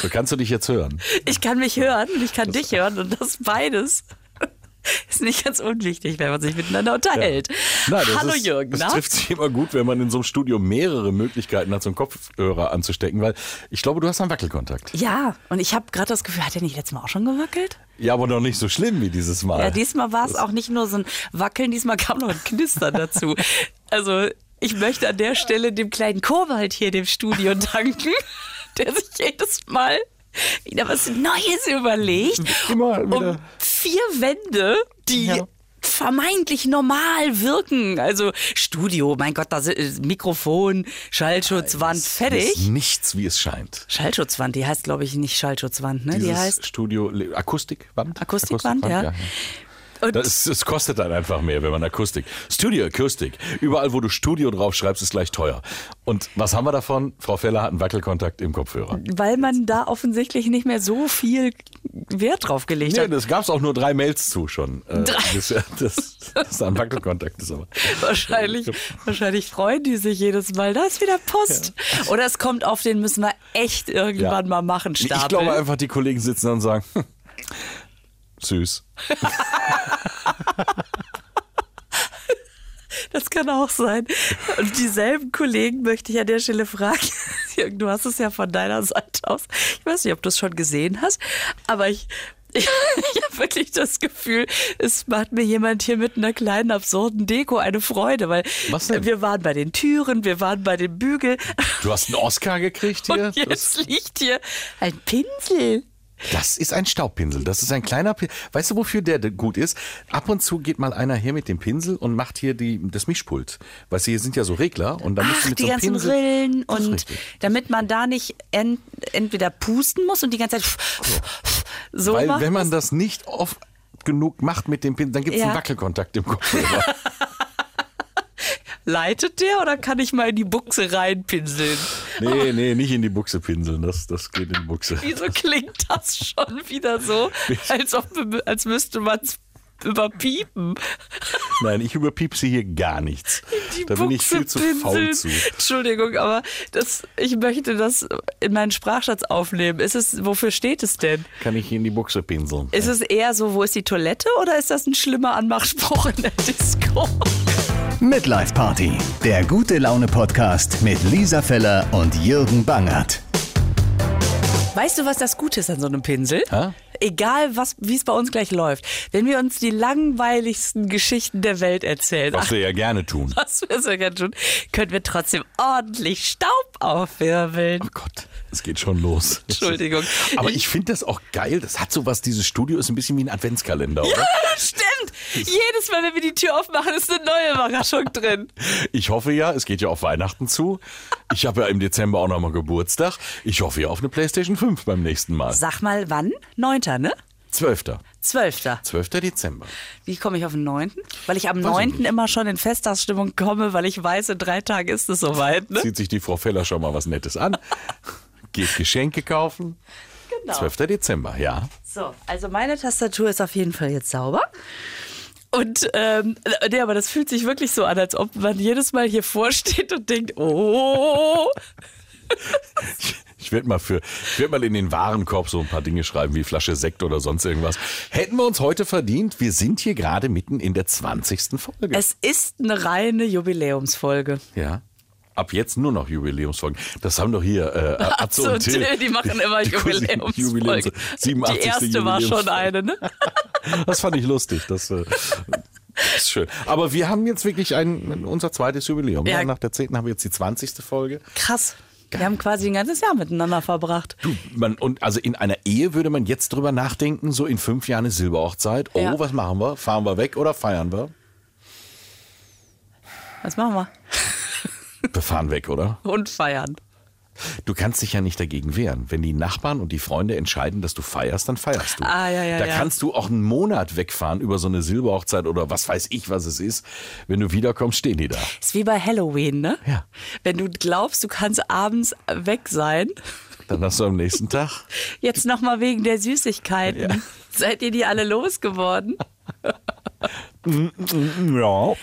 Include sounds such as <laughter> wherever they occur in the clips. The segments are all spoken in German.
So kannst du dich jetzt hören. Ich kann mich hören und ich kann dich hören und das beides <laughs> ist nicht ganz unwichtig, wenn man sich miteinander unterhält. Nein, das Hallo ist, Jürgen, Es na? trifft sich immer gut, wenn man in so einem Studio mehrere Möglichkeiten hat, so einen Kopfhörer anzustecken, weil ich glaube, du hast einen Wackelkontakt. Ja, und ich habe gerade das Gefühl, hat er nicht letztes Mal auch schon gewackelt? Ja, aber noch nicht so schlimm wie dieses Mal. Ja, diesmal war es auch nicht nur so ein Wackeln, diesmal kam noch ein Knistern dazu. <laughs> Also ich möchte an der Stelle dem kleinen Kobold hier dem Studio danken, <laughs> der sich jedes Mal wieder was Neues überlegt, Immer um wieder. vier Wände, die Ja. vermeintlich normal wirken. Also Studio, mein Gott, da ist Mikrofon, Schallschutzwand, Ist fertig. nichts, wie es scheint. Schallschutzwand, die heißt glaube ich nicht Schallschutzwand, ne? Die heißt Studio Akustikwand. Akustikwand, ja. Und Das, das kostet dann einfach mehr, wenn man Akustik. Studio Akustik. Überall, wo du Studio drauf schreibst, ist gleich teuer. Und was haben wir davon? Frau Feller hat einen Wackelkontakt im Kopfhörer. weil man da offensichtlich nicht mehr so viel Wert drauf gelegt Nee, hat. das gab es auch nur drei Mails zu schon. Äh, Drei? <laughs> Das, das ist ein Wackelkontakt. Ist aber. Wahrscheinlich, wahrscheinlich freuen die sich jedes Mal. Da ist wieder Post. Oder es kommt auf den müssen wir echt irgendwann Ja. mal machen. Nee, Stapel. Ich glaube einfach, die Kollegen sitzen und sagen, hm, süß. <laughs> Das kann auch sein. Und dieselben Kollegen möchte ich an der Stelle fragen. <laughs> Jürgen, du hast es ja von deiner Seite aus. Ich weiß nicht, ob du es schon gesehen hast, aber ich. <laughs> Ich, ich habe wirklich das Gefühl, es macht mir jemand hier mit einer kleinen absurden Deko eine Freude, weil Was denn? wir waren bei den Türen, wir waren bei dem Bügel Du hast einen Oscar gekriegt hier? und jetzt liegt hier ein Pinsel. Das ist ein Staubpinsel. Das ist ein kleiner Pinsel. Weißt du, wofür der gut ist? Ab und zu geht mal einer her mit dem Pinsel und macht hier die, das Mischpult. Weißt du, hier sind ja so Regler und dann Ach, mit die so ganzen Pinsel. Rillen und damit man da nicht ent, entweder pusten muss und die ganze Zeit so Weil macht wenn man das nicht oft genug macht mit dem Pinsel, dann gibt es Ja. einen Wackelkontakt im Kopfhörer. <laughs> Leitet der oder kann ich mal in die Buchse reinpinseln? nee, nee, nicht in die Buchse pinseln. Das, das geht in die Buchse. Wieso klingt das schon wieder so, als, ob, als müsste man es überpiepen? Nein, ich überpiepse hier gar nichts. Die Da bin ich Buchse viel zu faul zu. Entschuldigung, aber das, ich möchte das in meinen Sprachschatz aufnehmen. Ist es, wofür steht es denn? Kann ich in die Buchse pinseln. Ist es eher so, wo ist die Toilette oder ist das ein schlimmer Anmachspruch in der Disco? Midlife Party, der gute Laune Podcast mit Lisa Feller und Jürgen Bangert. Weißt du, was das Gute ist an so einem Pinsel? Hä? Egal, was, wie es bei uns gleich läuft. Wenn wir uns die langweiligsten Geschichten der Welt erzählen, Was wir ja gerne tun. was wir sogar tun, können wir trotzdem ordentlich Staub aufwirbeln. Oh Gott, es geht schon los. <laughs> Entschuldigung. Aber ich finde das auch geil. Das hat sowas, dieses Studio ist ein bisschen wie ein Adventskalender, oder? Stimmt! Jedes Mal, wenn wir die Tür aufmachen, ist eine neue Überraschung <laughs> drin. Ich hoffe ja, es geht ja auf Weihnachten zu. Ich habe ja im Dezember auch nochmal Geburtstag. Ich hoffe ja auf eine PlayStation 5 beim nächsten Mal. Sag mal, wann? Neunter, ne? 12. Zwölfter. 12. Dezember. Wie komme ich auf den neunten? Weil ich am Weiß ich neunten nicht. immer schon in Festtagsstimmung komme, weil ich weiß, in drei Tagen ist es soweit, ne? Zieht sich die Frau Feller schon mal was Nettes an. <laughs> Geht Geschenke kaufen. Genau. 12. Dezember, ja. So, also meine Tastatur ist auf jeden Fall jetzt sauber. Und ähm, nee, aber das fühlt sich wirklich so an, als ob man jedes Mal hier vorsteht und denkt, oh, <laughs> Ich werde mal für, ich werde mal in den Warenkorb so ein paar Dinge schreiben, wie Flasche Sekt oder sonst irgendwas. Hätten wir uns heute verdient, wir sind hier gerade mitten in der 20. Folge. es ist eine reine Jubiläumsfolge. ja. Ab jetzt nur noch Jubiläumsfolgen. Das haben doch hier äh, <laughs> Atze So, und Till. die machen immer Die Jubiläumsfolgen. Jubiläums- 87. Die erste war schon eine, ne? <laughs> Das fand ich lustig. Das, äh, das ist schön. Aber wir haben jetzt wirklich ein, unser zweites Jubiläum. Ja. Ja. Nach der 10. haben wir jetzt die 20. Folge. Krass. Wir haben quasi ein ganzes Jahr miteinander verbracht. Du, man, und also in einer Ehe würde man jetzt drüber nachdenken, so in fünf Jahren eine Silberhochzeit. Oh, Ja. was machen wir? Fahren wir weg oder feiern wir? Was machen wir? Wir fahren weg, oder? Und feiern. Du kannst dich ja nicht dagegen wehren. Wenn die Nachbarn und die Freunde entscheiden, dass du feierst, dann feierst du. Ah, ja, ja, da ja. kannst du auch einen Monat wegfahren über so eine Silberhochzeit oder was weiß ich, was es ist. Wenn du wiederkommst, stehen die da. Ist wie bei Halloween, ne? Ja. Wenn du glaubst, du kannst abends weg sein, Dann hast du am nächsten Tag. jetzt nochmal wegen der Süßigkeiten. Seid ihr die alle losgeworden? <laughs> Ja.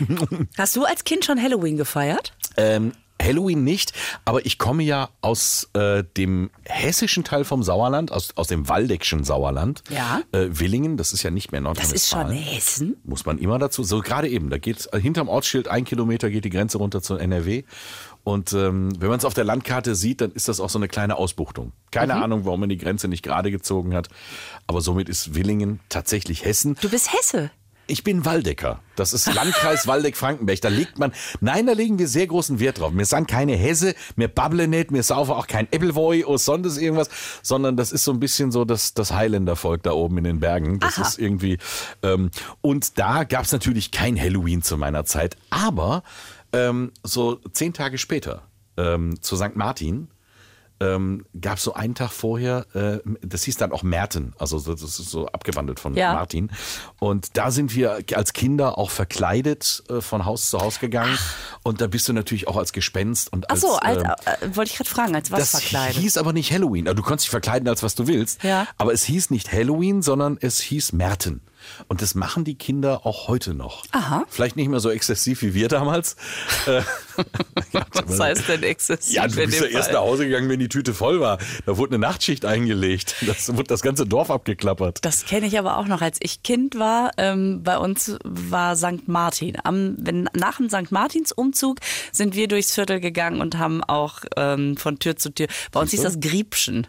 Hast du als Kind schon Halloween gefeiert? Ähm, Halloween nicht, aber ich komme ja aus äh, dem hessischen Teil vom Sauerland, aus, aus dem waldeckschen Sauerland. Ja. Äh, Willingen, das ist ja nicht mehr Das Nordrhein-Westfalen. ist schon Hessen. Muss man immer dazu, so gerade eben, da geht äh, hinterm Ortsschild ein Kilometer geht die Grenze runter zu NRW. Und ähm, wenn man es auf der Landkarte sieht, dann ist das auch so eine kleine Ausbuchtung. Keine Ahnung, warum man die Grenze nicht gerade gezogen hat. Aber somit ist Willingen tatsächlich Hessen. Du bist Hesse. Ich bin Waldecker. Das ist Landkreis <laughs> Waldeck-Frankenberg. Da legt man, nein, da legen wir sehr großen Wert drauf. Wir sind keine Hesse, wir babbeln nicht, wir saufen auch kein Appleboy oder sonst irgendwas, sondern das ist so ein bisschen so das, das Highlander-Volk da oben in den Bergen. Das Aha. ist irgendwie, ähm, und da gab es natürlich kein Halloween zu meiner Zeit, aber ähm, so zehn Tage später, ähm, zu St. Martin, ähm, gab es so einen Tag vorher, äh, das hieß dann auch Merten, also so- das ist so abgewandelt von Ja. Martin. Und da sind wir als Kinder auch verkleidet äh, von Haus zu Haus gegangen. Und da bist du natürlich auch als Gespenst und Ach als. so, als, ähm, äh, wollte ich gerade fragen, als was das verkleidet? hieß aber nicht Halloween. Also Du konntest dich verkleiden, als was du willst. Ja. Aber es hieß nicht Halloween, sondern es hieß Merten. Und das machen die Kinder auch heute noch. Aha. Vielleicht nicht mehr so exzessiv wie wir damals. <laughs> Äh, <laughs> was heißt denn exzessiv ja, du bist ja erst nach Hause gegangen, wenn die Tüte voll war. Da wurde eine Nachtschicht eingelegt. Das wurde das ganze Dorf abgeklappert. Das kenne ich aber auch noch. Als ich Kind war, ähm, bei uns war St. Martin. Am, wenn, nach dem St. Martins-Umzug sind wir durchs Viertel gegangen und haben auch ähm, von Tür zu Tür. Bei uns hieß das Griebschen.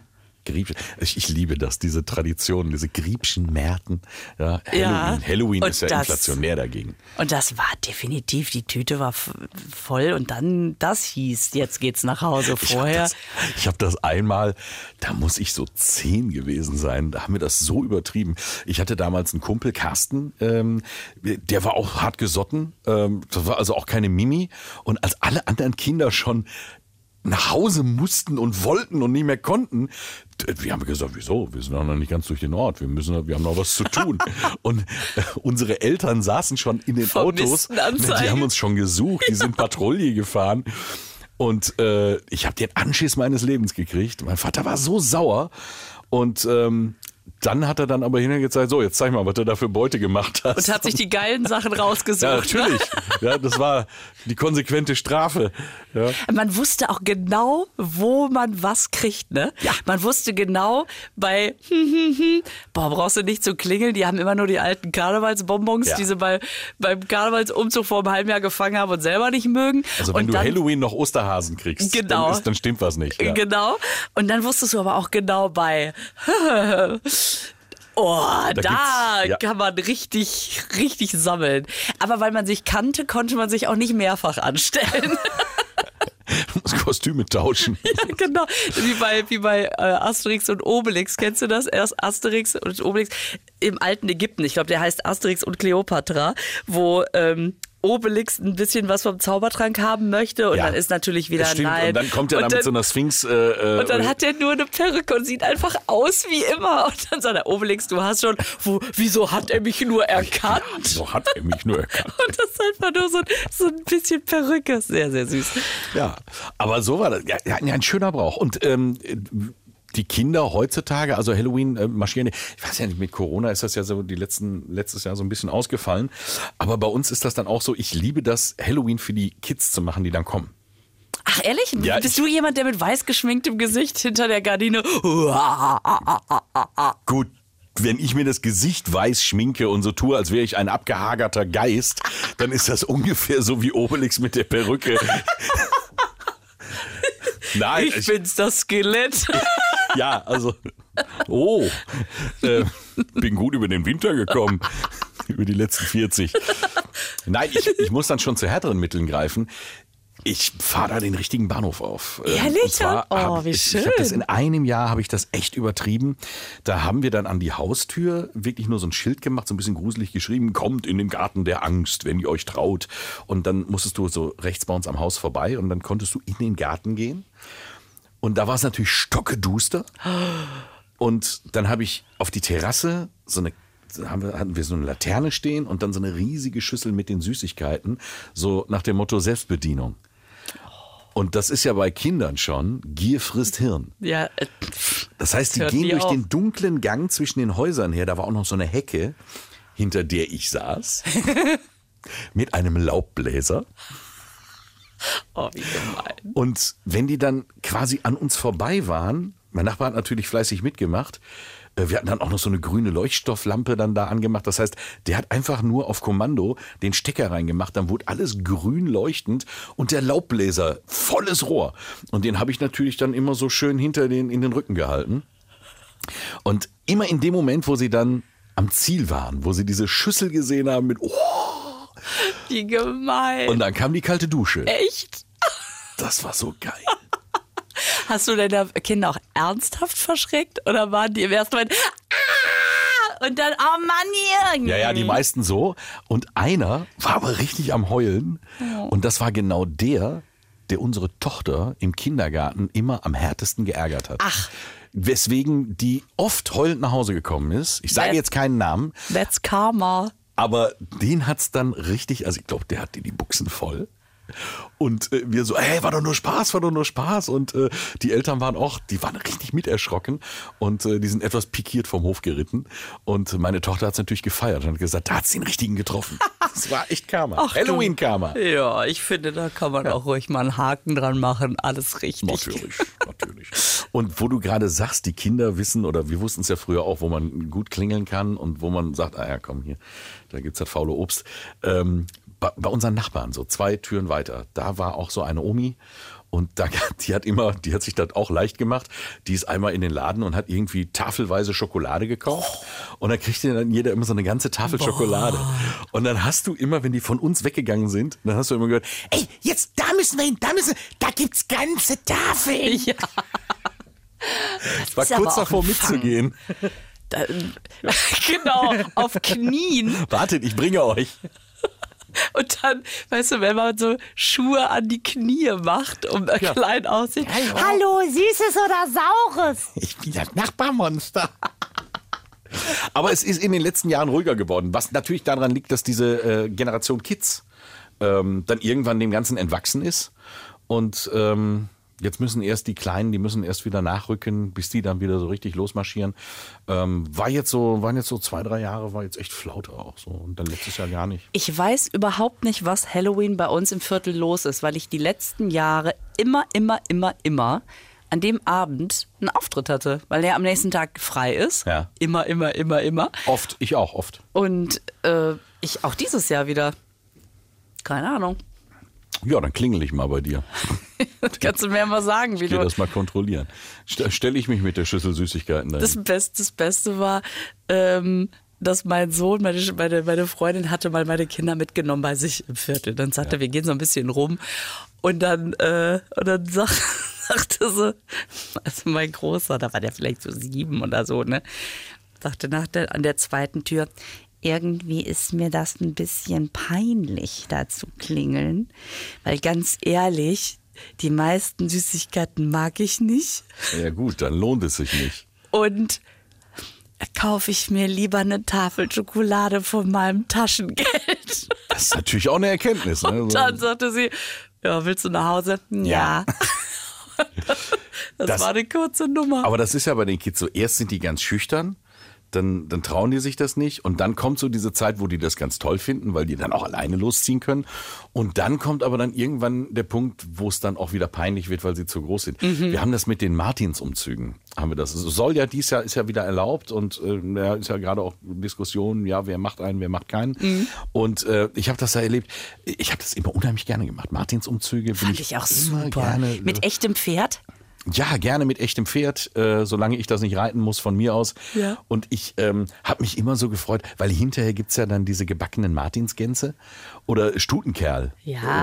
Griebschen. Ich, ich liebe das, diese Tradition, diese Griebschen Märten. Ja, Halloween. Ja. Halloween ist ja das- inflationär dagegen. Und das war definitiv, die Tüte war voll und dann, das hieß, jetzt geht's nach Hause Ich habe vorher. das, ich hab das einmal, da muss ich so zehn gewesen sein, da haben wir das so übertrieben. Ich hatte damals einen Kumpel, Carsten, ähm, der war auch hart gesotten, ähm, das war also auch keine Mimi. Und als alle anderen Kinder schon nach Hause mussten und wollten und nicht mehr konnten, wir haben gesagt, wieso? Wir sind noch nicht ganz durch den Ort. Wir müssen, wir haben noch was zu tun. <laughs> und äh, unsere Eltern saßen schon in den Autos. Vermisstenanzeige. Die haben uns schon gesucht. Die sind Patrouille gefahren. Und äh, ich habe den Anschiss meines Lebens gekriegt. Mein Vater war so sauer. Und ähm, dann hat er dann aber hinterher gezeigt, so, jetzt zeig mal, was du da für Beute gemacht hast. Und hat sich die geilen Sachen <laughs> rausgesucht. ja, natürlich. Ja, das war die konsequente Strafe. Ja. Man wusste auch genau, wo man was kriegt, ne? Ja. Man wusste genau bei, hm, hm, hm, boah, brauchst du nicht zu klingeln, die haben immer nur die alten Karnevalsbonbons, Ja. die sie bei, beim Karnevalsumzug vor einem halben Jahr gefangen haben und selber nicht mögen. Also wenn und du dann, Halloween noch Osterhasen kriegst, Genau. dann, ist, dann stimmt was nicht. Ja. Genau. Und dann wusstest du aber auch genau bei, <laughs> oh, da, gibt's- ja. kann man richtig, richtig sammeln. Aber weil man sich kannte, konnte man sich auch nicht mehrfach anstellen. <laughs> Du musst Kostüme tauschen. <laughs> Ja, genau. Wie bei, wie bei äh, Asterix und Obelix. Kennst du das? Erst Asterix und Obelix im alten Ägypten. Ich glaube, der heißt Asterix und Kleopatra, wo ähm, Obelix ein bisschen was vom Zaubertrank haben möchte und Ja. dann ist natürlich wieder nein. Und dann kommt er Und da mit so einer Sphinx. Äh, äh, und dann hat er nur eine Perücke und sieht einfach aus wie immer. Und dann sagt er, Obelix, du hast schon, wo, wieso hat er mich nur erkannt? so hat er mich nur erkannt. <laughs> Und das ist einfach nur so, so ein bisschen Perücke. Sehr, sehr süß. Ja, aber so war das. Ja, ja, ein schöner Brauch. Und ähm, die Kinder heutzutage, also Halloween äh, marschieren, ich weiß ja nicht, mit Corona ist das ja so die letzten, letztes Jahr so ein bisschen ausgefallen. Aber bei uns ist das dann auch so, ich liebe das, Halloween für die Kids zu machen, die dann kommen. Ach ehrlich? Ja, Bist du jemand, der mit weiß geschminktem Gesicht hinter der Gardine <laughs> Gut. Wenn ich mir das Gesicht weiß schminke und so tue, als wäre ich ein abgehagerter Geist, dann ist das ungefähr so wie Obelix mit der Perücke. <laughs> Nein, Ich bin's, das Skelett. <laughs> Ja, also. Oh, äh, bin gut über den Winter gekommen. <laughs> über die letzten 40. Nein, ich, ich muss dann schon zu härteren Mitteln greifen. Ich fahre da den richtigen Bahnhof auf. Ähm, Ehrlich? zwar Oh, wie ich, Ich hab das schön. in einem Jahr habe ich das echt übertrieben. Da haben wir dann an die Haustür wirklich nur so ein Schild gemacht, so ein bisschen gruselig geschrieben, kommt in den Garten der Angst, wenn ihr euch traut. Und dann musstest du so rechts bei uns am Haus vorbei und dann konntest du in den Garten gehen. Und da war es natürlich stockeduster. Und dann habe ich auf die Terrasse so eine haben wir, hatten wir so eine Laterne stehen und dann so eine riesige Schüssel mit den Süßigkeiten, so nach dem Motto Selbstbedienung. Und das ist ja bei Kindern schon, Gier frisst Hirn. Ja, äh, Das heißt, die gehen durch auf. den dunklen Gang zwischen den Häusern her. Da war auch noch so eine Hecke, hinter der ich saß, <laughs> mit einem Laubbläser. Oh, wie gemein. Und wenn die dann quasi an uns vorbei waren, mein Nachbar hat natürlich fleißig mitgemacht. Äh, Wir hatten dann auch noch so eine grüne Leuchtstofflampe dann da angemacht. Das heißt, der hat einfach nur auf Kommando den Stecker reingemacht. Dann wurde alles grün leuchtend und der Laubbläser volles Rohr. Und den habe ich natürlich dann immer so schön hinter den in den Rücken gehalten. Und immer in dem Moment, wo sie dann am Ziel waren, wo sie diese Schüssel gesehen haben mit, oh, Wie gemein. und dann kam die kalte Dusche. Echt? Das war so geil. Hast du deine Kinder auch ernsthaft verschreckt? Oder waren die im ersten Moment, ah! Und dann, oh Mann, hier. Ja, ja, die meisten so. Und einer war aber richtig am Heulen. Und das war genau der, der unsere Tochter im Kindergarten immer am härtesten geärgert hat. Ach. Weswegen die oft heulend nach Hause gekommen ist. Ich sage jetzt keinen Namen, That's Karma. aber den hat's dann richtig, also ich glaube, der hat die, die Buchsen voll. Und äh, wir so, hey, war doch nur Spaß, war doch nur Spaß. Und äh, die Eltern waren auch, die waren richtig miterschrocken und äh, die sind etwas pikiert vom Hof geritten. Und meine Tochter hat's natürlich gefeiert und hat gesagt, da hat's den richtigen getroffen. Das war echt Karma. Halloween-Karma. Ja, ich finde, da kann man auch ruhig mal einen Haken dran machen. Alles richtig. Natürlich, natürlich. Und wo du gerade sagst, die Kinder wissen, oder wir wussten es ja früher auch, wo man gut klingeln kann und wo man sagt, ah ja, komm hier, da gibt's das faule Obst. Ähm, bei, bei unseren Nachbarn, so zwei Türen weiter, da war auch so eine Omi. Und da, <laughs> die hat immer, die hat sich das auch leicht gemacht. Die ist einmal in den Laden und hat irgendwie tafelweise Schokolade gekauft. Und dann kriegt dann jeder immer so eine ganze Tafel Schokolade. Und dann hast du immer, wenn die von uns weggegangen sind, dann hast du immer gehört, ey, jetzt da müssen wir hin, da müssen wir, da gibt's ganze Tafeln. Ja. Ich war kurz davor mitzugehen. Da, <laughs> genau, auf Knien. Wartet, ich bringe euch. Und dann, weißt du, wenn man so Schuhe an die Knie macht, um äh, klein aussieht. Hallo, süßes oder saures? Ich bin das Nachbarmonster. Aber es ist in den letzten Jahren ruhiger geworden, was natürlich daran liegt, dass diese äh, Generation Kids ähm, dann irgendwann dem Ganzen entwachsen ist. Und ähm, jetzt müssen erst die Kleinen, die müssen erst wieder nachrücken, bis die dann wieder so richtig losmarschieren. Ähm, war jetzt so, waren jetzt so zwei, drei Jahre, war jetzt echt Flaute auch so. Und dann letztes Jahr gar nicht. Ich weiß überhaupt nicht, was Halloween bei uns im Viertel los ist, weil ich die letzten Jahre immer, immer, immer, immer an dem Abend einen Auftritt hatte, weil er am nächsten Tag frei ist. Ja. Immer, immer, immer, immer. Oft, ich auch, oft. Und äh, ich auch dieses Jahr wieder. Keine Ahnung. Ja, dann klingel ich mal bei dir. <laughs> Kannst du mir mal sagen, wie Ich du. das mal kontrollieren. St Stelle ich mich mit der Schüssel Süßigkeiten dahin. Das Beste, das Beste war, ähm, dass mein Sohn, meine, meine, meine Freundin hatte mal meine Kinder mitgenommen bei sich im Viertel. Dann sagte er, wir gehen so ein bisschen rum. Und dann, äh, und dann sag, <laughs> sagte sie, also mein Großer, da war der vielleicht so sieben oder so, ne? Sagte nach der, an der zweiten Tür, irgendwie ist mir das ein bisschen peinlich, da zu klingeln. Weil ganz ehrlich, die meisten Süßigkeiten mag ich nicht. Ja gut, dann lohnt es sich nicht. Und kaufe ich mir lieber eine Tafel Schokolade von meinem Taschengeld. Das ist natürlich auch eine Erkenntnis. Ne? Und dann sagte sie, ja, willst du nach Hause? Ja. <laughs> das, Das- war eine kurze Nummer. Aber das ist ja bei den Kids so, erst sind die ganz schüchtern, dann, dann trauen die sich das nicht und dann kommt so diese Zeit, wo die das ganz toll finden, weil die dann auch alleine losziehen können. Und dann kommt aber dann irgendwann der Punkt, wo es dann auch wieder peinlich wird, weil sie zu groß sind. Wir haben das mit den Martinsumzügen, haben wir das. Soll ja dies Jahr, ist ja wieder erlaubt und äh, ist ja gerade auch Diskussion, ja, wer macht einen, wer macht keinen. Und äh, ich habe das da erlebt, ich habe das immer unheimlich gerne gemacht. Martinsumzüge Fand ich, ich auch super. Gerne, Mit echtem Pferd? Ja, gerne mit echtem Pferd, äh, solange ich das nicht reiten muss von mir aus. Ja. Und ich ähm, habe mich immer so gefreut, weil hinterher gibt's ja dann diese gebackenen Martinsgänse oder Stutenkerl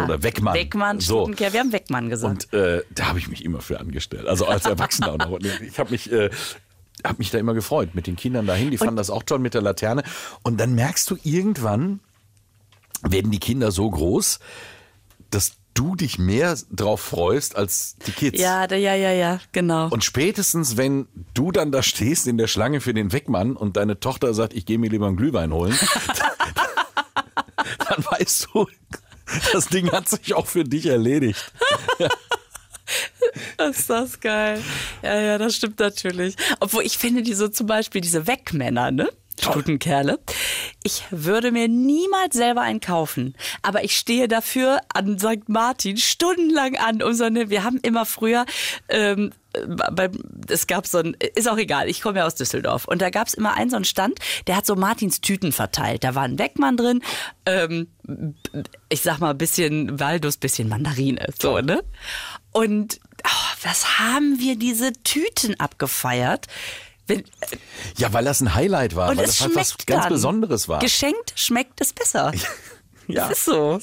oder Weckmann. Weckmann, so. Stutenkerl. Wir haben Weckmann gesagt. Und äh, da habe ich mich immer für angestellt. Also als Erwachsener auch noch. Und Ich habe mich, äh, hab mich da immer gefreut mit den Kindern dahin. Die fanden das auch toll mit der Laterne. Und dann merkst du irgendwann, werden die Kinder so groß, dass du dich mehr drauf freust als die Kids. ja, ja, ja, ja, genau. Und spätestens, wenn du dann da stehst in der Schlange für den Weckmann und deine Tochter sagt, ich gehe mir lieber einen Glühwein holen, <laughs> dann weißt du, das Ding hat sich auch für dich erledigt. <laughs> Ist das geil. Ja, ja, das stimmt natürlich. Obwohl ich finde, diese zum Beispiel, diese Weckmänner, ne? Stutenkerle. Ich würde mir niemals selber einen kaufen, aber ich stehe dafür an St. Martin stundenlang an, um so eine, wir haben immer früher, ähm, bei, es gab so ein, ist auch egal, ich komme ja aus Düsseldorf und da gab es immer einen so einen Stand, der hat so Martins Tüten verteilt. Da war ein Beckmann drin, ähm, ich sag mal bisschen Waldus, bisschen Mandarine, so, ne? Und oh, was haben wir diese Tüten abgefeiert? Wenn, Ja, weil das ein Highlight war, und weil es das halt was schmeckt ganz dann. Besonderes war. Geschenkt schmeckt es besser. <laughs> ja. Das ist so.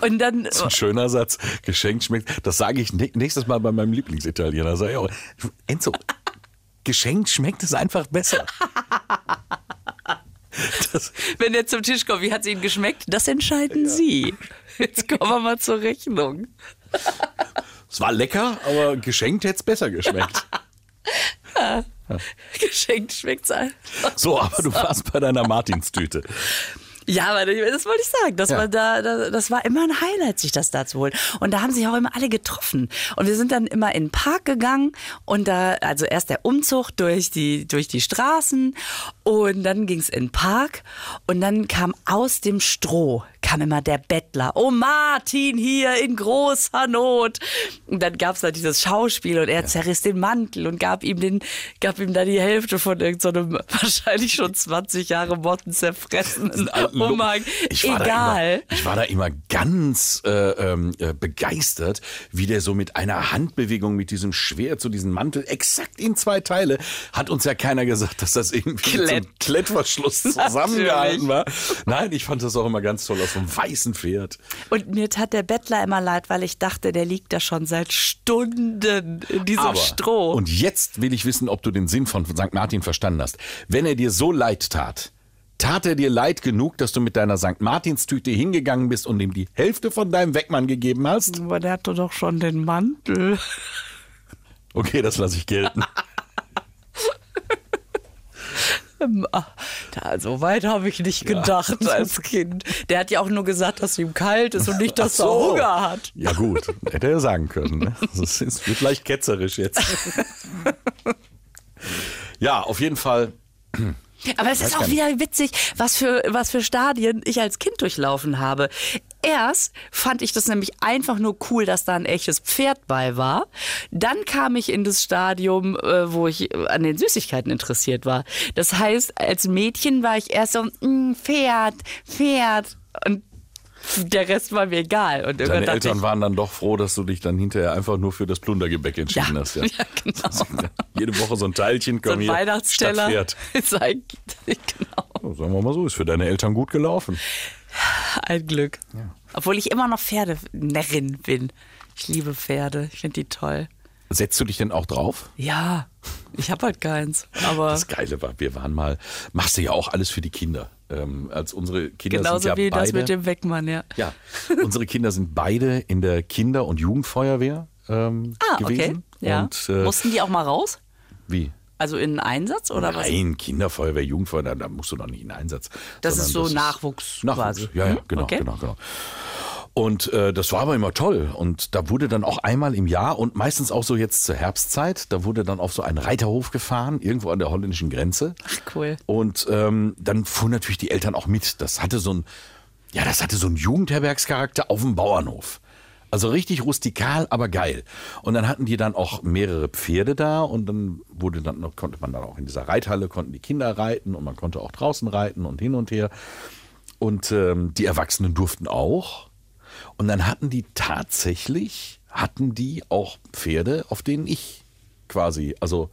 Und dann, Das ist ein schöner Satz. Geschenkt schmeckt. Das sage ich nä- nächstes Mal bei meinem Lieblingsitaliener. Sag ich auch, Enzo, <laughs> geschenkt schmeckt es einfach besser. Das, wenn er zum Tisch kommt, wie hat es Ihnen geschmeckt? Das entscheiden Sie. Jetzt kommen wir mal zur Rechnung. es war lecker, aber geschenkt hätte es besser geschmeckt. <laughs> <laughs> Geschenkt schmeckt es einfach. So, aber du warst bei deiner Martinstüte. Ja, aber das wollte ich sagen. Das, Ja. war da, da, das war immer ein Highlight, sich das da zu holen. Und da haben sich auch immer alle getroffen. Und wir sind dann immer in den Park gegangen und da, also erst der Umzug durch die, durch die Straßen und dann ging es in den Park und dann kam aus dem Stroh, kam immer der Bettler. Oh, Martin hier in großer Not. Und dann gab es da dieses Schauspiel und er zerriss den Mantel und gab ihm, den, gab ihm da die Hälfte von irgendeinem <laughs> wahrscheinlich schon 20 Jahre Motten zerfressenen alten Umhang. Ich war Da Egal. immer, ich war da immer ganz äh, ähm, äh, begeistert, wie der so mit einer Handbewegung mit diesem Schwert, so diesen Mantel, exakt in zwei Teile, hat uns ja keiner gesagt, dass das irgendwie so Klett. Klettverschluss <laughs> zusammengehalten war. Nein, ich fand das auch immer ganz toll, auf so einem weißen Pferd. Und mir tat der Bettler immer leid, weil ich dachte, der liegt da schon seit Stunden in diesem Aber, Stroh. und jetzt will ich wissen, ob du den Sinn von St. Martin verstanden hast. Wenn er dir so leid tat, tat er dir leid genug, dass du mit deiner St. Martinstüte hingegangen bist und ihm die Hälfte von deinem Weckmann gegeben hast? aber der hatte doch schon den Mantel. Okay, das lasse ich gelten. <laughs> Ah, Da, so weit habe ich nicht gedacht als <laughs> Kind. Der hat ja auch nur gesagt, dass ihm kalt ist und nicht, dass Ach er so. Hunger hat. Ja gut, hätte er sagen können. Ne? <laughs> Das ist, wird leicht ketzerisch jetzt. <laughs> Ja, auf jeden Fall. Aber es ist auch wieder witzig, was für, was für Stadien ich als Kind durchlaufen habe. Erst fand ich das nämlich einfach nur cool, dass da ein echtes Pferd bei war. Dann kam ich in das Stadium, äh, wo ich äh, an den Süßigkeiten interessiert war. Das heißt, als Mädchen war ich erst so, mm, Pferd, Pferd. Und der Rest war mir egal. Und Deine Eltern ich, waren dann doch froh, dass du dich dann hinterher einfach nur für das Plundergebäck entschieden ja, hast. Ja. <laughs> ja, genau. <laughs> Jede Woche so ein Teilchen, So komm ein hier, Weihnachtsteller. Stadtpferd. <laughs> Ist eigentlich- genau. Sagen wir mal so, ist für deine Eltern gut gelaufen. <laughs> Ein Glück. Obwohl ich immer noch Pferdenärrin bin. Ich liebe Pferde. Ich finde die toll. Setzt du dich denn auch drauf? Ja, ich habe halt keins. Aber Das Geile war, wir waren mal, machst du ja auch alles für die Kinder. Ähm, als unsere Kinder genauso sind ja wie beide, das mit dem Weckmann, ja. Ja, unsere Kinder sind beide in der Kinder- und Jugendfeuerwehr ähm, Ah, okay. gewesen. Ja. Und äh, Mussten die auch mal raus? wie? Also in einen Einsatz oder was? Nein, Kinderfeuerwehr, Jugendfeuerwehr, da musst du doch nicht in Einsatz. Das ist so Nachwuchs Nachwuchs, quasi. ja, ja, Mhm, genau, okay. genau, genau. Und äh, das war aber immer toll. Und da wurde dann auch einmal im Jahr und meistens auch so jetzt zur Herbstzeit, da wurde dann auf so einen Reiterhof gefahren, irgendwo an der holländischen Grenze. Ach, cool. Und ähm, dann fuhren natürlich die Eltern auch mit. Das hatte so ein, ja, das hatte so einen Jugendherbergscharakter auf dem Bauernhof. Also richtig rustikal, aber geil. Und dann hatten die dann auch mehrere Pferde da und dann wurde dann noch, konnte man dann auch in dieser Reithalle, konnten die Kinder reiten und man konnte auch draußen reiten und hin und her. Und ähm, die Erwachsenen durften auch. Und dann hatten die tatsächlich, hatten die auch Pferde, auf denen ich quasi, also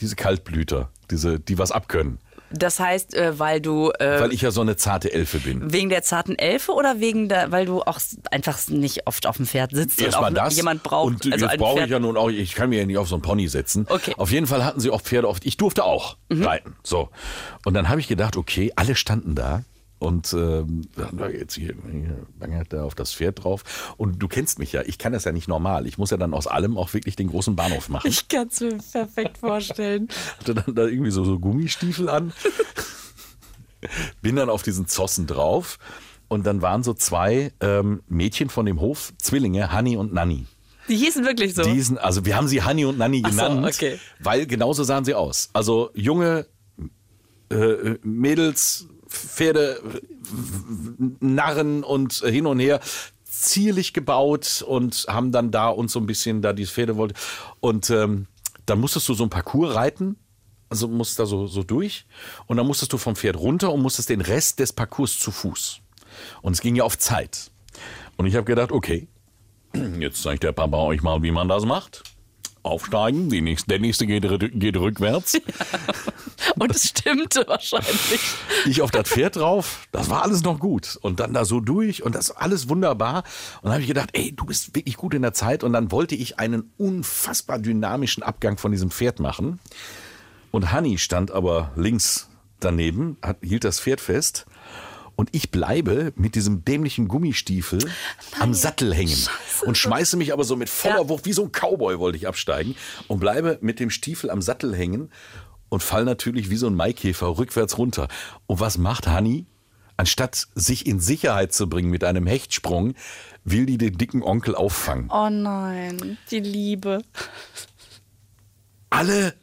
diese Kaltblüter, diese, die was abkönnen. Das heißt, äh, weil du äh, Weil ich ja so eine zarte Elfe bin. wegen der zarten Elfe oder wegen der, weil du auch einfach nicht oft auf dem Pferd sitzt Erstmal und auch das. jemand braucht. Und also jetzt brauche ich ja nun auch, ich kann mir ja nicht auf so einen Pony setzen. Okay. Auf jeden Fall hatten sie auch Pferde oft. Ich durfte auch Mhm. reiten. So. Und dann habe ich gedacht, okay, alle standen da. Und ähm, da jetzt hier, hier bangert da auf das Pferd drauf. Und du kennst mich ja, ich kann das ja nicht normal. Ich muss ja dann aus allem auch wirklich den großen Bahnhof machen. Ich kann es mir perfekt vorstellen. <laughs> hatte dann da irgendwie so, so Gummistiefel an. Bin dann auf diesen Zossen drauf. Und dann waren so zwei ähm, Mädchen von dem Hof, Zwillinge, Hanni und Nanni. Die hießen wirklich so. Die also wir haben sie Hanni und Nanni Ach so, genannt, okay. weil genauso sahen sie aus. Also junge äh, Mädels Pferde, Narren und hin und her zierlich gebaut und haben dann da uns so ein bisschen da die Pferde wollte. Und ähm, dann musstest du so ein Parcours reiten. Also musst da so, so durch. Und dann musstest du vom Pferd runter und musstest den Rest des Parcours zu Fuß. Und es ging ja auf Zeit. Und ich habe gedacht, okay, <clears throat> jetzt zeigt der Papa euch mal, wie man das macht. Aufsteigen, die nächste, der nächste geht, geht rückwärts. <laughs> Und es stimmte wahrscheinlich. Ich auf das Pferd drauf, das war alles noch gut. Und dann da so durch und das alles wunderbar. Und dann habe ich gedacht, ey, du bist wirklich gut in der Zeit. Und dann wollte ich einen unfassbar dynamischen Abgang von diesem Pferd machen. Und Hanni stand aber links daneben, hat, hielt das Pferd fest. Und ich bleibe mit diesem dämlichen Gummistiefel am Sattel hängen und schmeiße mich aber so mit voller Ja. Wucht, wie so ein Cowboy wollte ich absteigen und bleibe mit dem Stiefel am Sattel hängen und fall natürlich wie so ein Maikäfer rückwärts runter. Und was macht Hanni? Anstatt sich in Sicherheit zu bringen mit einem Hechtsprung, will die den dicken Onkel auffangen. Oh nein, die Liebe. alle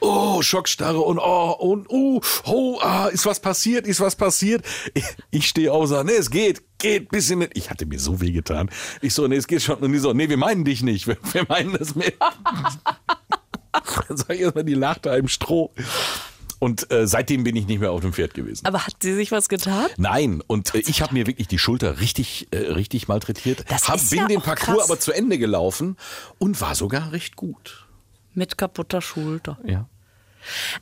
oh Schockstarre und oh und oh oh ah, ist was passiert ist was passiert? Ich, ich stehe auf und sage nee es geht geht bisschen mit. Ich hatte mir so weh getan. Ich so nee es geht schon. Und die so nee wir meinen dich nicht. Wir, wir meinen das mit. Dann <laughs> sag ich erstmal die da im Stroh. Und äh, seitdem bin ich nicht mehr auf dem Pferd gewesen. Aber hat sie sich was getan? Nein, und äh, ich habe mir wirklich die Schulter richtig, äh, richtig malträtiert. Das hab, ist bin ja den Parcours krass. aber zu Ende gelaufen und war sogar recht gut. Mit kaputter Schulter. Ja.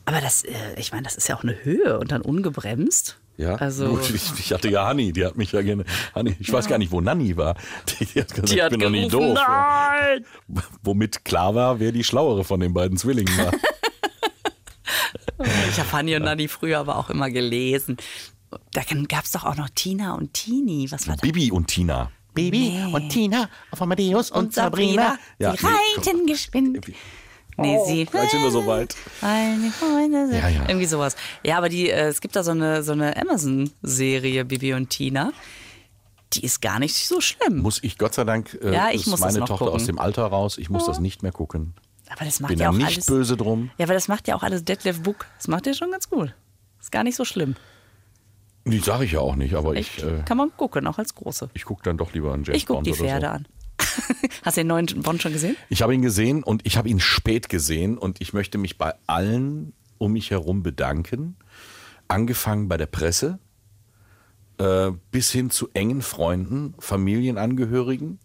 Aber das, äh, ich meine, das ist ja auch eine Höhe und dann ungebremst. Ja, Also, gut, ich, ich hatte ja Hanni, die hat mich ja gerne. Hanni, ich weiß gar nicht, wo Nanni war. <laughs> Die, die hat gesagt, die hat ich bin doch nicht gerufen, doof. nein! <laughs> Womit klar war, wer die schlauere von den beiden Zwillingen war. <laughs> Ich habe Fanny und Nanni früher aber auch immer gelesen. Da gab es doch auch noch Tina und Tini. Was war das? Bibi und Tina. Baby und Tina auf Amadeus und, Sabrina. Ja, sie nee, reiten geschwind. Nee, sie. Vielleicht sind wir so weit. Meine Freunde sind. Ja, ja. Irgendwie sowas. Ja, aber die, äh, es gibt da so eine, so eine Amazon-Serie, Bibi und Tina. Die ist gar nicht so schlimm. Muss ich Gott sei Dank, äh, Ja, ich ist muss das meine noch Tochter gucken. aus dem Alter raus. Ich muss das nicht mehr gucken. Aber das macht Bin ja ja auch nicht alles. böse drum. Ja, aber das macht ja auch alles Detlef Book. Das macht ja schon ganz gut. Ist gar nicht so schlimm. Die sage ich ja auch nicht, aber Echt? ich, äh, Kann man gucken, auch als große. ich gucke dann doch lieber einen James Ich gucke die Pferde so. an. <laughs> Hast du den neuen Bond schon gesehen? Ich habe ihn gesehen und ich habe ihn spät gesehen und ich möchte mich bei allen um mich herum bedanken. Angefangen bei der Presse, äh, bis hin zu engen Freunden, Familienangehörigen,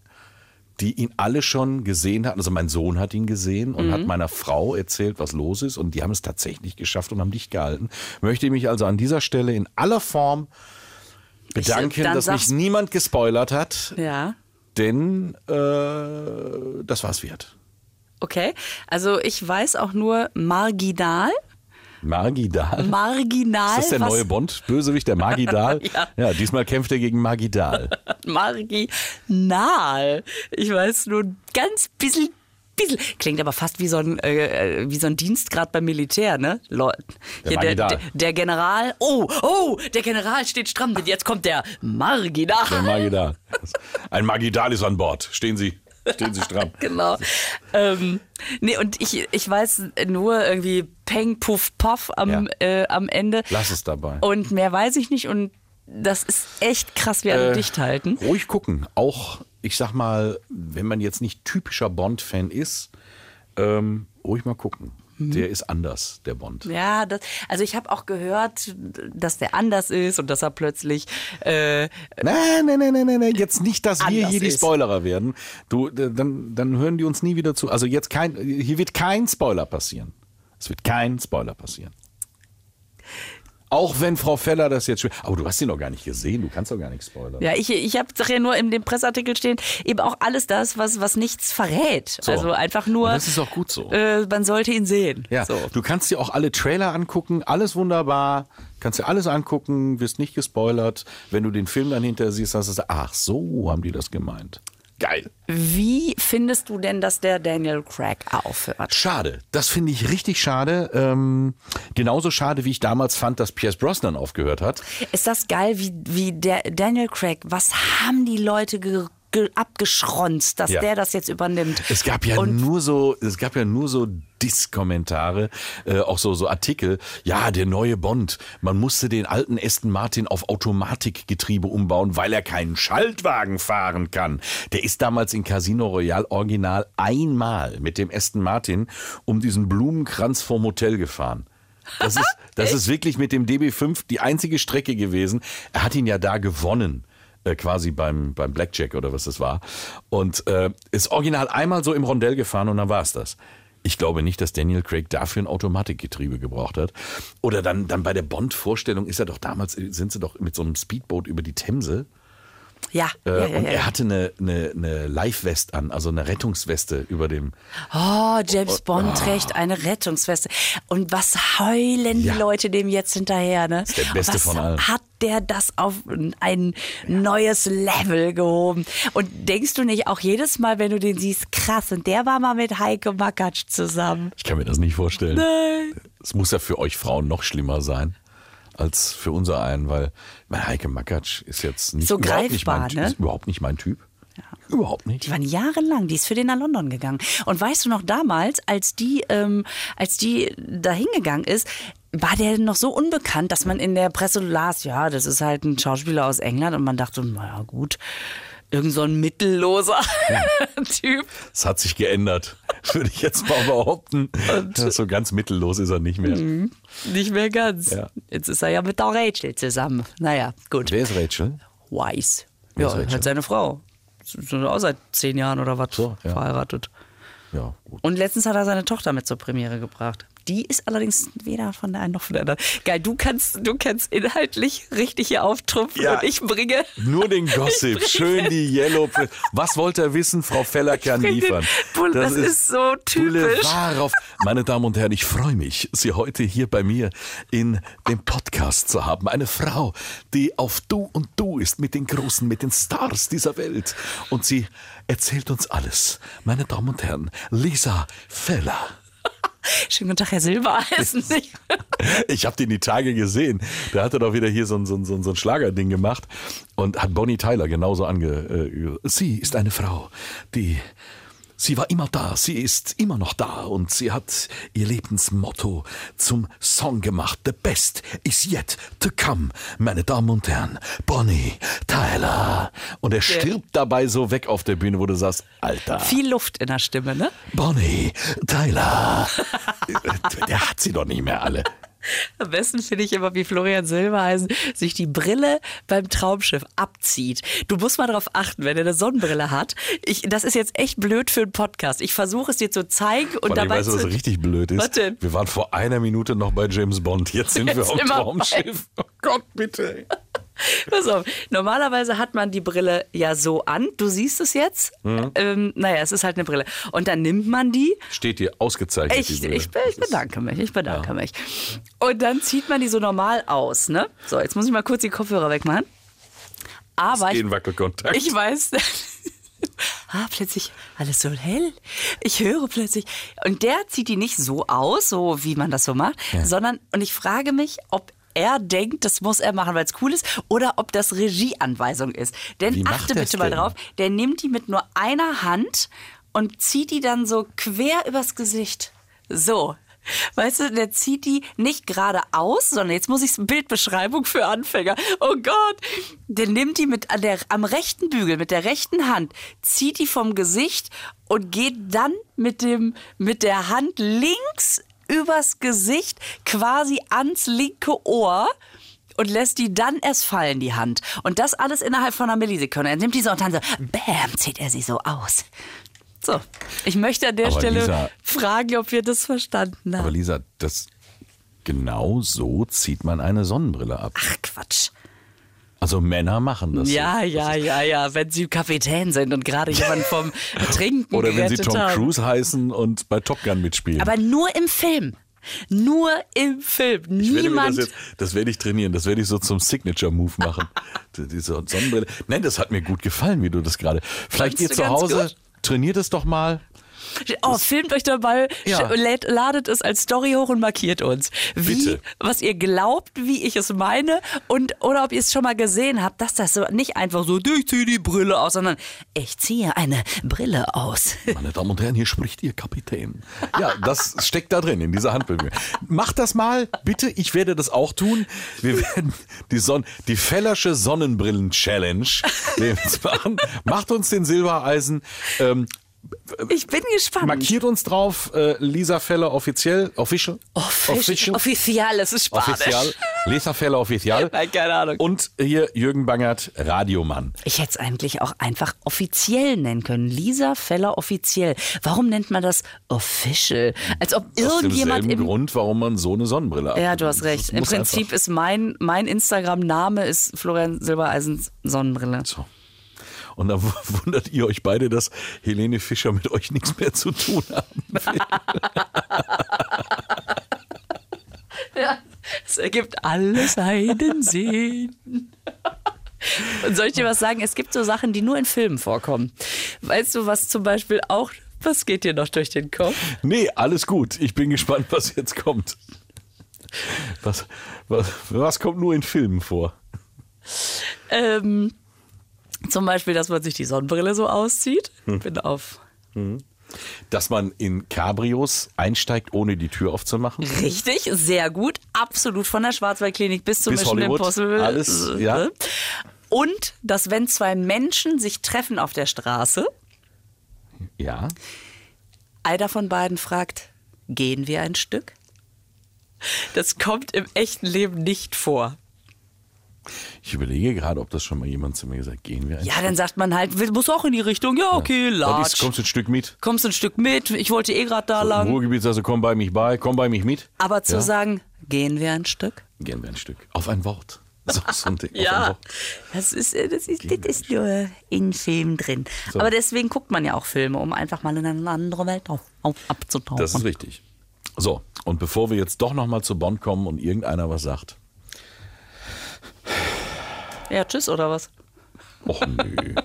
die ihn alle schon gesehen hatten. Also mein Sohn hat ihn gesehen und Mhm. hat meiner Frau erzählt, was los ist und die haben es tatsächlich geschafft und haben dicht gehalten. Möchte mich also an dieser Stelle in aller Form bedanken, dann dass mich niemand gespoilert hat, Ja. Denn äh, das war's wert. Okay. Also ich weiß auch nur marginal. Margidal. Marginal. Ist das der was- neue Bond? Bösewicht, der Margidal? <laughs> Ja. diesmal kämpft er gegen Margidal. <laughs> Marginal. Ich weiß nur ein ganz bisschen. Bisschen. Klingt aber fast wie so ein, äh, äh, wie so ein Dienstgrad beim Militär, ne? Leute. Der der, Marginal. der, der General. Oh, oh, der General steht stramm, denn jetzt kommt der Marginal. Der Margidal. Ein Margidal ist an Bord. Stehen Sie, stehen Sie stramm. <laughs> Genau. Ähm, nee, und ich, ich weiß nur irgendwie Peng, Puff, Puff am, Ja. äh, am Ende. Lass es dabei. Und mehr weiß ich nicht und das ist echt krass, wie alle dicht halten. Ruhig gucken. Auch, ich sag mal, wenn man jetzt nicht typischer Bond-Fan ist, ähm, ruhig mal gucken. Der ist anders, der Bond. Ja, das, also ich habe auch gehört, dass der anders ist und dass er plötzlich äh, Nein, nein, nein, nein, nein, nein, jetzt nicht, dass wir hier die ist. Spoilerer werden. Du, dann, dann hören die uns nie wieder zu. Also jetzt kein, hier wird kein Spoiler passieren. Es wird kein Spoiler passieren. Auch wenn Frau Feller das jetzt schwer. Aber du hast ihn noch gar nicht gesehen, du kannst doch gar nichts spoilern. Ja, ich, ich habe ja nur in dem Presseartikel stehen, eben auch alles das, was, was nichts verrät. So. Also einfach nur. Und das ist auch gut so. Äh, man sollte ihn sehen. Ja, So. du kannst dir auch alle Trailer angucken, alles wunderbar, kannst dir alles angucken, wirst nicht gespoilert. Wenn du den Film dann hinterher siehst, hast du gesagt, ach so haben die das gemeint. Geil. Wie findest du denn, dass der Daniel Craig aufhört? Schade, das finde ich richtig schade. Ähm, genauso schade, wie ich damals fand, dass Pierce Brosnan aufgehört hat. Ist das geil, wie, wie der Daniel Craig, was haben die Leute ge, ge, abgeschronzt, dass Ja. der das jetzt übernimmt? Es gab ja Und nur so, es gab ja nur so Diss-Kommentare, äh, auch so, so Artikel. Ja, der neue Bond. Man musste den alten Aston Martin auf Automatikgetriebe umbauen, weil er keinen Schaltwagen fahren kann. Der ist damals in Casino Royale Original einmal mit dem Aston Martin um diesen Blumenkranz vorm Hotel gefahren. Das ist, <laughs> das ist wirklich mit dem DB5 die einzige Strecke gewesen. Er hat ihn ja da gewonnen äh, quasi beim, beim Blackjack oder was das war. Und äh, ist original einmal so im Rondell gefahren und dann war es das. Ich glaube nicht, dass Daniel Craig dafür ein Automatikgetriebe gebraucht hat. Oder dann, dann bei der Bond-Vorstellung ist er doch damals, sind sie doch mit so einem Speedboot über die Themse. Ja, Äh, ja, ja, und ja. er hatte eine, eine, eine Live-West an, also eine Rettungsweste über dem. Oh, James Bond trägt eine Rettungsweste. Und was heulen die Leute dem jetzt hinterher, ne? ist der Beste was von allen. Hat der das auf ein neues Level gehoben? Und denkst du nicht auch jedes Mal, wenn du den siehst, krass, und der war mal mit Heike Makatsch zusammen. Ich kann mir das nicht vorstellen. Es muss ja für euch Frauen noch schlimmer sein als für unser einen, weil mein Heike Makatsch ist jetzt nicht, So überhaupt, nicht mein, greifbar, ne? ist überhaupt nicht mein Typ. Überhaupt nicht. Die waren jahrelang, die ist für den nach London gegangen. Und weißt du noch damals, als die, ähm, als die da hingegangen ist, war der noch so unbekannt, dass man in der Presse las, ja, das ist halt ein Schauspieler aus England und man dachte, naja gut, irgend so ein mittelloser <laughs> Typ. Es hat sich geändert, <laughs> würde ich jetzt mal behaupten. so ganz mittellos ist er nicht mehr. Nicht mehr ganz. Ja. Jetzt ist er ja mit der Rachel zusammen. Naja, gut. Wer ist Rachel? Weiss. Wer Ja, Rachel? hat seine Frau. Sind auch seit zehn Jahren oder was So, ja. verheiratet. Ja, gut. Und letztens hat er seine Tochter mit zur Premiere gebracht. Die ist allerdings weder von der einen noch von der anderen. Geil, du kannst, du kannst inhaltlich richtig hier auftrumpfen Ja. und ich bringe. Nur den <laughs> Gossip, schön die Yellow. Was wollte er wissen? Frau Feller kann bring den liefern. Bull- das ist so typisch. Auf. Meine Damen und Herren, ich freue mich, Sie heute hier bei mir in dem Podcast zu haben. Eine Frau, die auf Du und Du ist mit den Großen, mit den Stars dieser Welt. Und sie erzählt uns alles. Meine Damen und Herren, Lisa Feller. Schönen guten Tag, Herr Silbereisen. <laughs> Ich <laughs> habe den die Tage gesehen. Der hatte doch wieder hier so ein, so ein, so ein so ein Schlagerding gemacht und hat Bonnie Tyler genauso ange. Äh, sie ist eine Frau, die. Sie war immer da, sie ist immer noch da und sie hat ihr Lebensmotto zum Song gemacht. The best is yet to come, meine Damen und Herren. Bonnie Tyler. Und er stirbt dabei so weg auf der Bühne, wo du sagst, Alter. Viel Luft in der Stimme, ne? Bonnie Tyler. <laughs> der hat sie doch nicht mehr alle. Am besten finde ich immer, wie Florian Silbereisen sich die Brille beim Traumschiff abzieht. Du musst mal darauf achten, wenn er eine Sonnenbrille hat. Ich, das ist jetzt echt blöd für einen Podcast. Ich versuche es dir zu zeigen und Vor dabei weißt du, was zu... richtig blöd ist? Was denn? Wir waren vor einer Minute noch bei James Bond. Jetzt sind wir Jetzt am sind wir Traumschiff. <laughs> Oh Gott, bitte. <laughs> Pass auf, normalerweise hat man die Brille ja so an. Du siehst es jetzt. Mhm. Ähm, naja, es ist halt eine Brille. Und dann nimmt man die. Steht hier ausgezeichnet. Ich, ich, ich bedanke mich, ich bedanke mich. Und dann zieht man die so normal aus, ne? So, jetzt muss ich mal kurz die Kopfhörer wegmachen. Aber ich, ich weiß. <laughs> Ah, plötzlich alles so hell. Ich höre plötzlich. Und der zieht die nicht so aus, so wie man das so macht, sondern, und ich frage mich, ob er denkt, das muss er machen, weil es cool ist, oder ob das Regieanweisung ist. Denn Wie achte bitte mal denn? drauf, der nimmt die mit nur einer Hand und zieht die dann so quer übers Gesicht. So. Weißt du, der zieht die nicht geradeaus, sondern jetzt muss ich Bildbeschreibung für Anfänger. Oh Gott. Der nimmt die mit an der, am rechten Bügel, mit der rechten Hand, zieht die vom Gesicht und geht dann mit dem, mit der Hand links übers Gesicht quasi ans linke Ohr und lässt die dann erst fallen, die Hand. Und das alles innerhalb von einer Millisekunde. Er nimmt die so und dann so, bam, zieht er sie so aus. So, ich möchte an der Aber Stelle Lisa- fragen, ob wir das verstanden Aber haben. Lisa, das genau so zieht man eine Sonnenbrille ab. Ach Quatsch. Also Männer machen das. Ja, so. ja, ja, ja, wenn sie Kapitän sind und gerade jemanden vom <laughs> Trinken Oder wenn sie Tom haben. Cruise heißen und bei Top Gun mitspielen. Aber nur im Film. Nur im Film. Niemand. das, jetzt, das werde ich trainieren, das werde ich so zum Signature-Move machen. <laughs> Die- Diese Sonnenbrille. Nein, das hat mir gut gefallen, wie du das gerade. Vielleicht ihr du zu Hause, gut? trainiert es doch mal. Oh, filmt euch dabei, Ja. ladet es als Story hoch und markiert uns. Wie, Bitte. was ihr glaubt, wie ich es meine und oder ob ihr es schon mal gesehen habt, dass das so nicht einfach so, ich ziehe die Brille aus, sondern ich ziehe eine Brille aus. <laughs> Meine Damen und Herren, hier spricht Ihr Kapitän. Ja, das steckt da drin in dieser Handbewegung. Macht das mal, bitte. Ich werde das auch tun. Wir werden die, Son die Fellersche Sonnenbrillen-Challenge machen. Macht uns den Silbereisen. Ähm, Ich bin gespannt. markiert uns drauf. Äh, Lisa Feller offiziell. Official. Official. Official, es ist Spanisch. Official. Lisa Feller official. Nein, keine Ahnung. Und hier Jürgen Bangert, Radiomann. Ich hätte es eigentlich auch einfach offiziell nennen können. Lisa Feller offiziell. Warum nennt man das official? Als ob Aus irgendjemand im Grund, warum man so eine Sonnenbrille hat. Ja, du hast recht. Im Prinzip einfach- ist mein, mein Instagram-Name ist Florian Silbereisens Sonnenbrille. So. Und dann <laughs> wundert ihr euch beide, dass Helene Fischer mit euch nichts mehr zu tun haben will. <laughs> Ja, es ergibt alles einen Sinn. Und soll ich dir was sagen? Es gibt so Sachen, die nur in Filmen vorkommen. Weißt du, was zum Beispiel auch, was geht dir noch durch den Kopf? Nee, alles gut. Ich bin gespannt, was jetzt kommt. Was, was, was kommt nur in Filmen vor? Ähm, zum Beispiel, dass man sich die Sonnenbrille so auszieht. Hm. Ich bin auf. Dass man in Cabrios einsteigt, ohne die Tür aufzumachen? Richtig, sehr gut. Absolut von der Schwarzwaldklinik bis zum Bis Mission Hollywood. Impossible. Alles, ja. Und dass wenn zwei Menschen sich treffen auf der Straße, Ja. einer von beiden fragt, gehen wir ein Stück? Das kommt im echten Leben nicht vor. Ich überlege gerade, ob das schon mal jemand zu mir gesagt hat. Gehen wir ein Ja, dann sagt man halt, will- muss auch in die Richtung. Ja, okay, Stück? latsch. Kommst du ein Stück mit? Kommst ein Stück mit. Ich wollte eh gerade da Im lang. Ruhrgebiet sagst du, komm bei mich bei, komm bei mich mit. Aber zu ja. sagen, gehen wir ein Stück? Gehen wir ein Stück. Auf ein Wort. So, <laughs> so ein Ding. Ja, das ist, äh, das ist, das ist nur in Filmen drin. So. Aber deswegen guckt man ja auch Filme, um einfach mal in eine andere Welt auf, auf, abzutauchen. Das ist richtig. So, und bevor wir jetzt doch nochmal zu Bonn kommen und irgendeiner was sagt. Ja, tschüss oder was? Och nö. <laughs>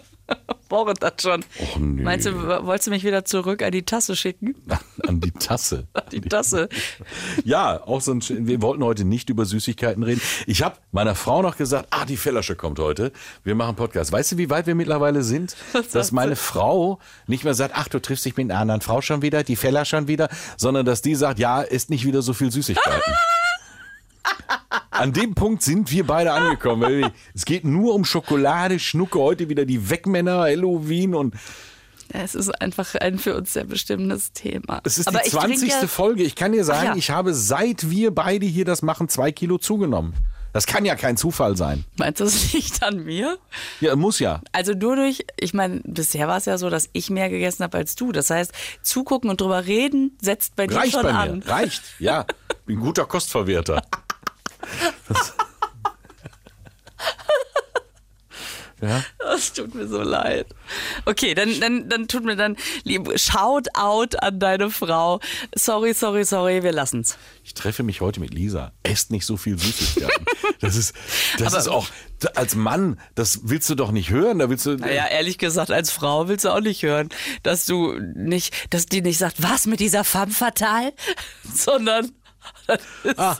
Boris das schon. Och nö. Meinst du, wolltest du mich wieder zurück an die Tasse schicken? <laughs> An die Tasse. <laughs> Die Tasse. Ja, auch so ein, wir wollten heute nicht über Süßigkeiten reden. Ich habe meiner Frau noch gesagt, ah, die Fellersche kommt heute. Wir machen Podcast. Weißt du, wie weit wir mittlerweile sind? Dass meine Frau nicht mehr sagt, ach, du triffst dich mit einer anderen Frau schon wieder, die Feller schon wieder, sondern dass die sagt, ja, isst nicht wieder so viel Süßigkeiten. An dem Punkt sind wir beide angekommen. Es geht nur um Schokolade, Schnucke, heute wieder die Wegmänner, Halloween und es ist einfach ein für uns sehr bestimmtes Thema. es ist Aber die ich trinke 20. ja- Folge. Ich kann dir sagen, ja. ich habe seit wir beide hier das machen, zwei Kilo zugenommen. Das kann ja kein Zufall sein. Meinst du, das liegt an mir? Ja, muss ja. Also nur durch, ich meine, bisher war es ja so, dass ich mehr gegessen habe als du. Das heißt, zugucken und drüber reden setzt bei dir Reicht schon bei mir. an. Reicht. Ja. Bin ein guter Kostverwerter. <laughs> Das- <laughs> ja. Es tut mir so leid. Okay, dann, dann, dann tut mir dann lieb. Shout out an deine Frau. Sorry, sorry, sorry, wir lassen's. Ich treffe mich heute mit Lisa. Esst nicht so viel Süßigkeiten. Das ist, das ist auch, als Mann, das willst du doch nicht hören. Da willst du, Naja, ehrlich gesagt, als Frau willst du auch nicht hören, dass du nicht, dass die nicht sagt, was mit dieser femme fatale, <laughs> sondern das ist, Ah,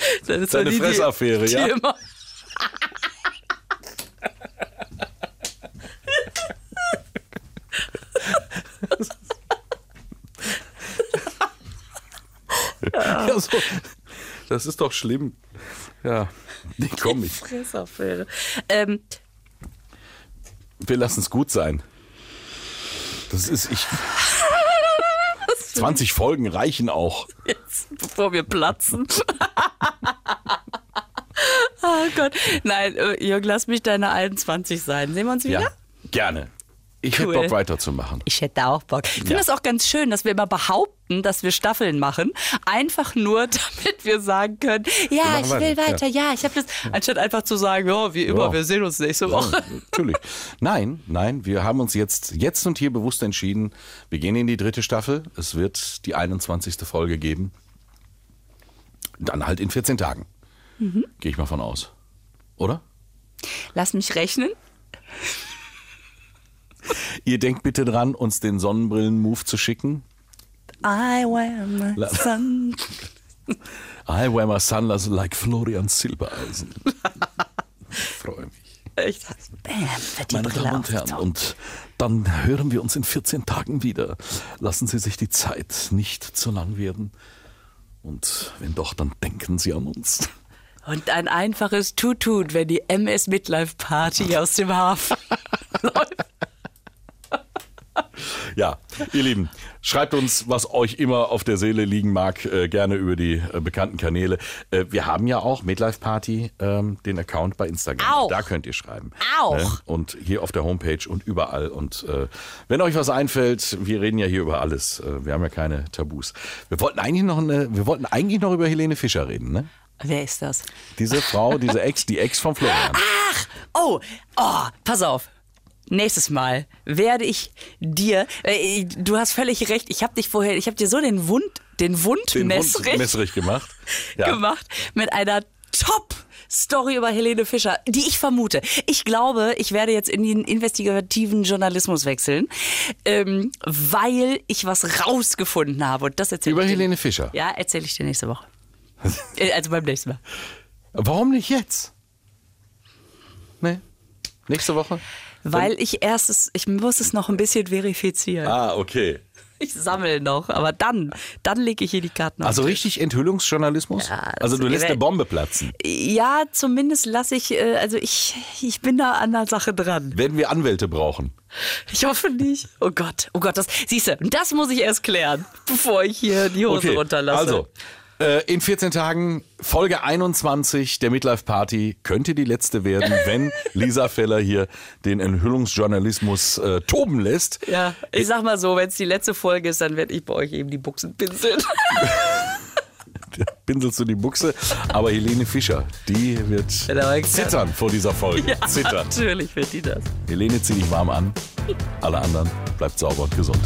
<laughs> das die- Fressaffäre, ja. Immer, <laughs> ja, so. Das ist doch schlimm. Ja. Nee, komm, ich, Fressaffäre. Ähm, wir lassen es gut sein. Das ist, ich. <laughs> 20 Folgen reichen auch. jetzt, bevor wir platzen. Oh Gott. Nein, äh, Jörg, lass mich deine 21 sein. Sehen wir uns wieder? Ja, gerne. Ich Cool. hätte Bock weiterzumachen. Ich hätte auch Bock. Ich finde Ja. das auch ganz schön, dass wir immer behaupten, dass wir Staffeln machen. Einfach nur, <laughs> damit wir sagen können, ja, ich will weiter, weiter, ja, ich habe das. Anstatt einfach zu sagen, ja, wie immer, Ja. wir sehen uns nächste Woche. Ja, natürlich. Nein, nein, wir haben uns jetzt, jetzt und hier bewusst entschieden, wir gehen in die dritte Staffel. Es wird die 21. Folge geben. Dann halt in 14 Tagen. Mhm. Gehe ich mal von aus. Oder? Lass mich rechnen. Ihr denkt bitte dran, uns den Sonnenbrillen-Move zu schicken. I wear my La- sun. <laughs> I wear my sunglasses like Florian Silbereisen. Ich freue mich. Echt, bam, Meine Damen und Herren, und dann hören wir uns in 14 Tagen wieder. Lassen Sie sich die Zeit nicht zu lang werden. Und wenn doch, dann denken Sie an uns. Und ein einfaches Tutut, wenn die MS Midlife Party <laughs> aus dem Hafen <laughs> läuft. Ja, ihr Lieben, schreibt uns, was euch immer auf der Seele liegen mag, äh, gerne über die äh, bekannten Kanäle. Äh, wir haben ja auch Midlife Party, ähm, den Account bei Instagram. Auch. Da könnt ihr schreiben. Auch. Ne? Und hier auf der Homepage und überall. Und äh, wenn euch was einfällt, wir reden ja hier über alles. Äh, wir haben ja keine Tabus. Wir wollten eigentlich noch eine, wir wollten eigentlich noch über Helene Fischer reden, ne? Wer ist das? Diese Frau, diese Ex, die Ex von Florian. Oh, oh, pass auf. Nächstes Mal werde ich dir, äh, du hast völlig recht, ich habe dich vorher, ich habe dir so den Wund, den Wund Den messrig Mund messrig gemacht. Ja. gemacht mit einer Top Story über Helene Fischer, die ich vermute. Ich glaube, ich werde jetzt in den investigativen Journalismus wechseln, ähm, weil ich was rausgefunden habe und das erzähle Über ich dir. Helene Fischer. Ja, erzähle ich dir nächste Woche. Äh, also beim nächsten Mal. Warum nicht jetzt? Ne? Nächste Woche? Weil ich erstes, ich muss es noch ein bisschen verifizieren. Ah, okay. Ich sammle noch, aber dann, dann lege ich hier die Karten auf. Also richtig Enthüllungsjournalismus? Ja, also du lässt eine Bombe platzen. Ja, zumindest lasse ich, äh, also ich, ich bin da an der Sache dran. Werden wir Anwälte brauchen? Ich hoffe nicht. Oh Gott, oh Gott, das siehst du, das muss ich erst klären, bevor ich hier die Hose runterlasse. Also, äh, in 14 Tagen, Folge 21 der Midlife Party könnte die letzte werden, <laughs> wenn Lisa Feller hier den Enthüllungsjournalismus äh, toben lässt. Ja, ich sag mal so, wenn es die letzte Folge ist, dann werde ich bei euch eben die Buchsen pinseln. <laughs> Pinselst du die Buchse. Aber Helene Fischer, die wird aber- zittern vor dieser Folge. Ja, Zittern. natürlich wird die das. Helene, zieh dich warm an. Alle anderen, bleibt sauber und gesund.